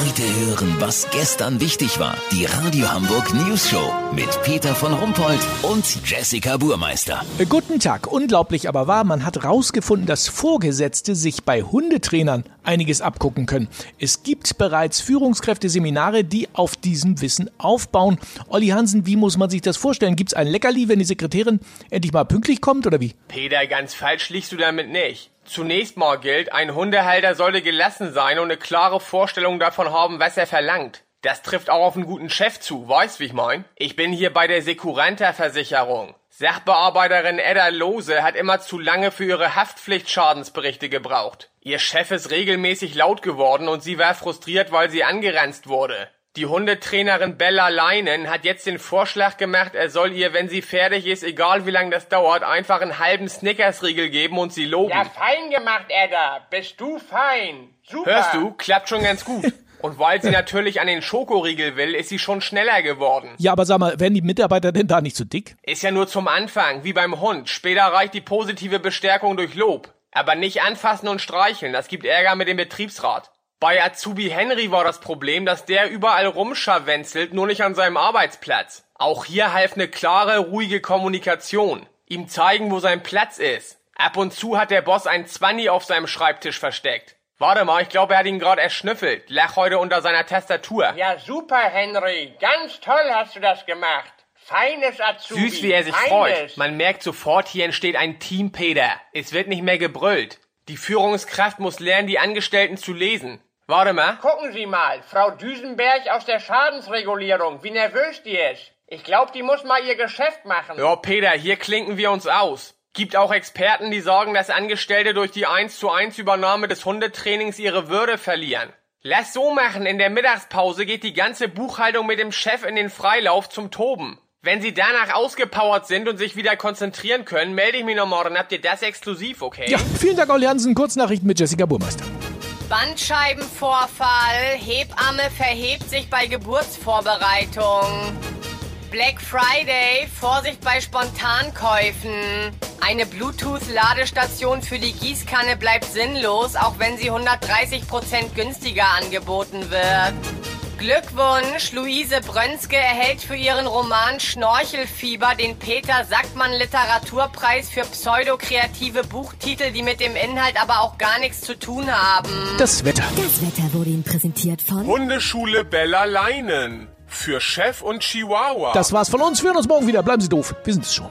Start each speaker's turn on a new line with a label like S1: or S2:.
S1: Heute hören, was gestern wichtig war. Die Radio Hamburg News Show mit Peter von Rumpold und Jessica Burmeister.
S2: Äh, Guten Tag. Unglaublich aber wahr, man hat herausgefunden, dass Vorgesetzte sich bei Hundetrainern einiges abgucken können. Es gibt bereits Führungskräfteseminare, die auf diesem Wissen aufbauen. Olli Hansen, wie muss man sich das vorstellen? Gibt es ein Leckerli, wenn die Sekretärin endlich mal pünktlich kommt oder wie?
S3: Peter, ganz falsch liegst du damit nicht. Zunächst mal gilt, ein Hundehalter sollte gelassen sein und eine klare Vorstellung davon haben, was er verlangt. Das trifft auch auf einen guten Chef zu, weißt wie ich mein? Ich bin hier bei der Securanta-Versicherung. Sachbearbeiterin Edda Lose hat immer zu lange für ihre Haftpflichtschadensberichte gebraucht. Ihr Chef ist regelmäßig laut geworden und sie war frustriert, weil sie angeranzt wurde. Die Hundetrainerin Bella Leinen hat jetzt den Vorschlag gemacht, er soll ihr, wenn sie fertig ist, egal wie lange das dauert, einfach einen halben Snickersriegel geben und sie loben.
S4: Ja, fein gemacht, Edda. Bist du fein. Super.
S3: Hörst du? Klappt schon ganz gut. Und weil sie natürlich an den Schokoriegel will, ist sie schon schneller geworden.
S2: Ja, aber sag mal, werden die Mitarbeiter denn da nicht zu dick?
S3: Ist ja nur zum Anfang, wie beim Hund. Später reicht die positive Bestärkung durch Lob. Aber nicht anfassen und streicheln, das gibt Ärger mit dem Betriebsrat. Bei Azubi Henry war das Problem, dass der überall rumscharwenzelt, nur nicht an seinem Arbeitsplatz. Auch hier half eine klare, ruhige Kommunikation. Ihm zeigen, wo sein Platz ist. Ab und zu hat der Boss ein Zwanni auf seinem Schreibtisch versteckt. Warte mal, ich glaube, er hat ihn gerade erschnüffelt. Lach heute unter seiner Tastatur.
S4: Ja, super, Henry. Ganz toll hast du das gemacht. Feines Azubi.
S3: Süß, wie er sich
S4: Feines.
S3: freut. Man merkt sofort, hier entsteht ein Team, Peter. Es wird nicht mehr gebrüllt. Die Führungskraft muss lernen, die Angestellten zu lesen. Warte mal.
S4: Gucken Sie mal, Frau Düsenberg aus der Schadensregulierung, wie nervös die ist. Ich glaube, die muss mal ihr Geschäft machen.
S3: Ja, Peter, hier klinken wir uns aus. Gibt auch Experten, die sagen, dass Angestellte durch die 1 zu 1 Übernahme des Hundetrainings ihre Würde verlieren. Lass so machen, in der Mittagspause geht die ganze Buchhaltung mit dem Chef in den Freilauf zum Toben. Wenn sie danach ausgepowert sind und sich wieder konzentrieren können, melde ich mich noch morgen. Habt ihr das exklusiv, okay?
S2: Ja, vielen Dank, Olli Hansen. Kurznachrichten mit Jessica Burmeister.
S5: Bandscheibenvorfall. Hebamme verhebt sich bei Geburtsvorbereitung. Black Friday. Vorsicht bei Spontankäufen. Eine Bluetooth-Ladestation für die Gießkanne bleibt sinnlos, auch wenn sie 130% günstiger angeboten wird. Glückwunsch! Luise Brönske erhält für ihren Roman Schnorchelfieber den Peter Sackmann Literaturpreis für pseudokreative Buchtitel, die mit dem Inhalt aber auch gar nichts zu tun haben.
S2: Das Wetter.
S6: Das Wetter wurde Ihnen präsentiert von
S3: Hundeschule Bella Leinen. Für Chef und Chihuahua.
S2: Das war's von uns. Wir hören uns morgen wieder. Bleiben Sie doof. Wir sind es schon.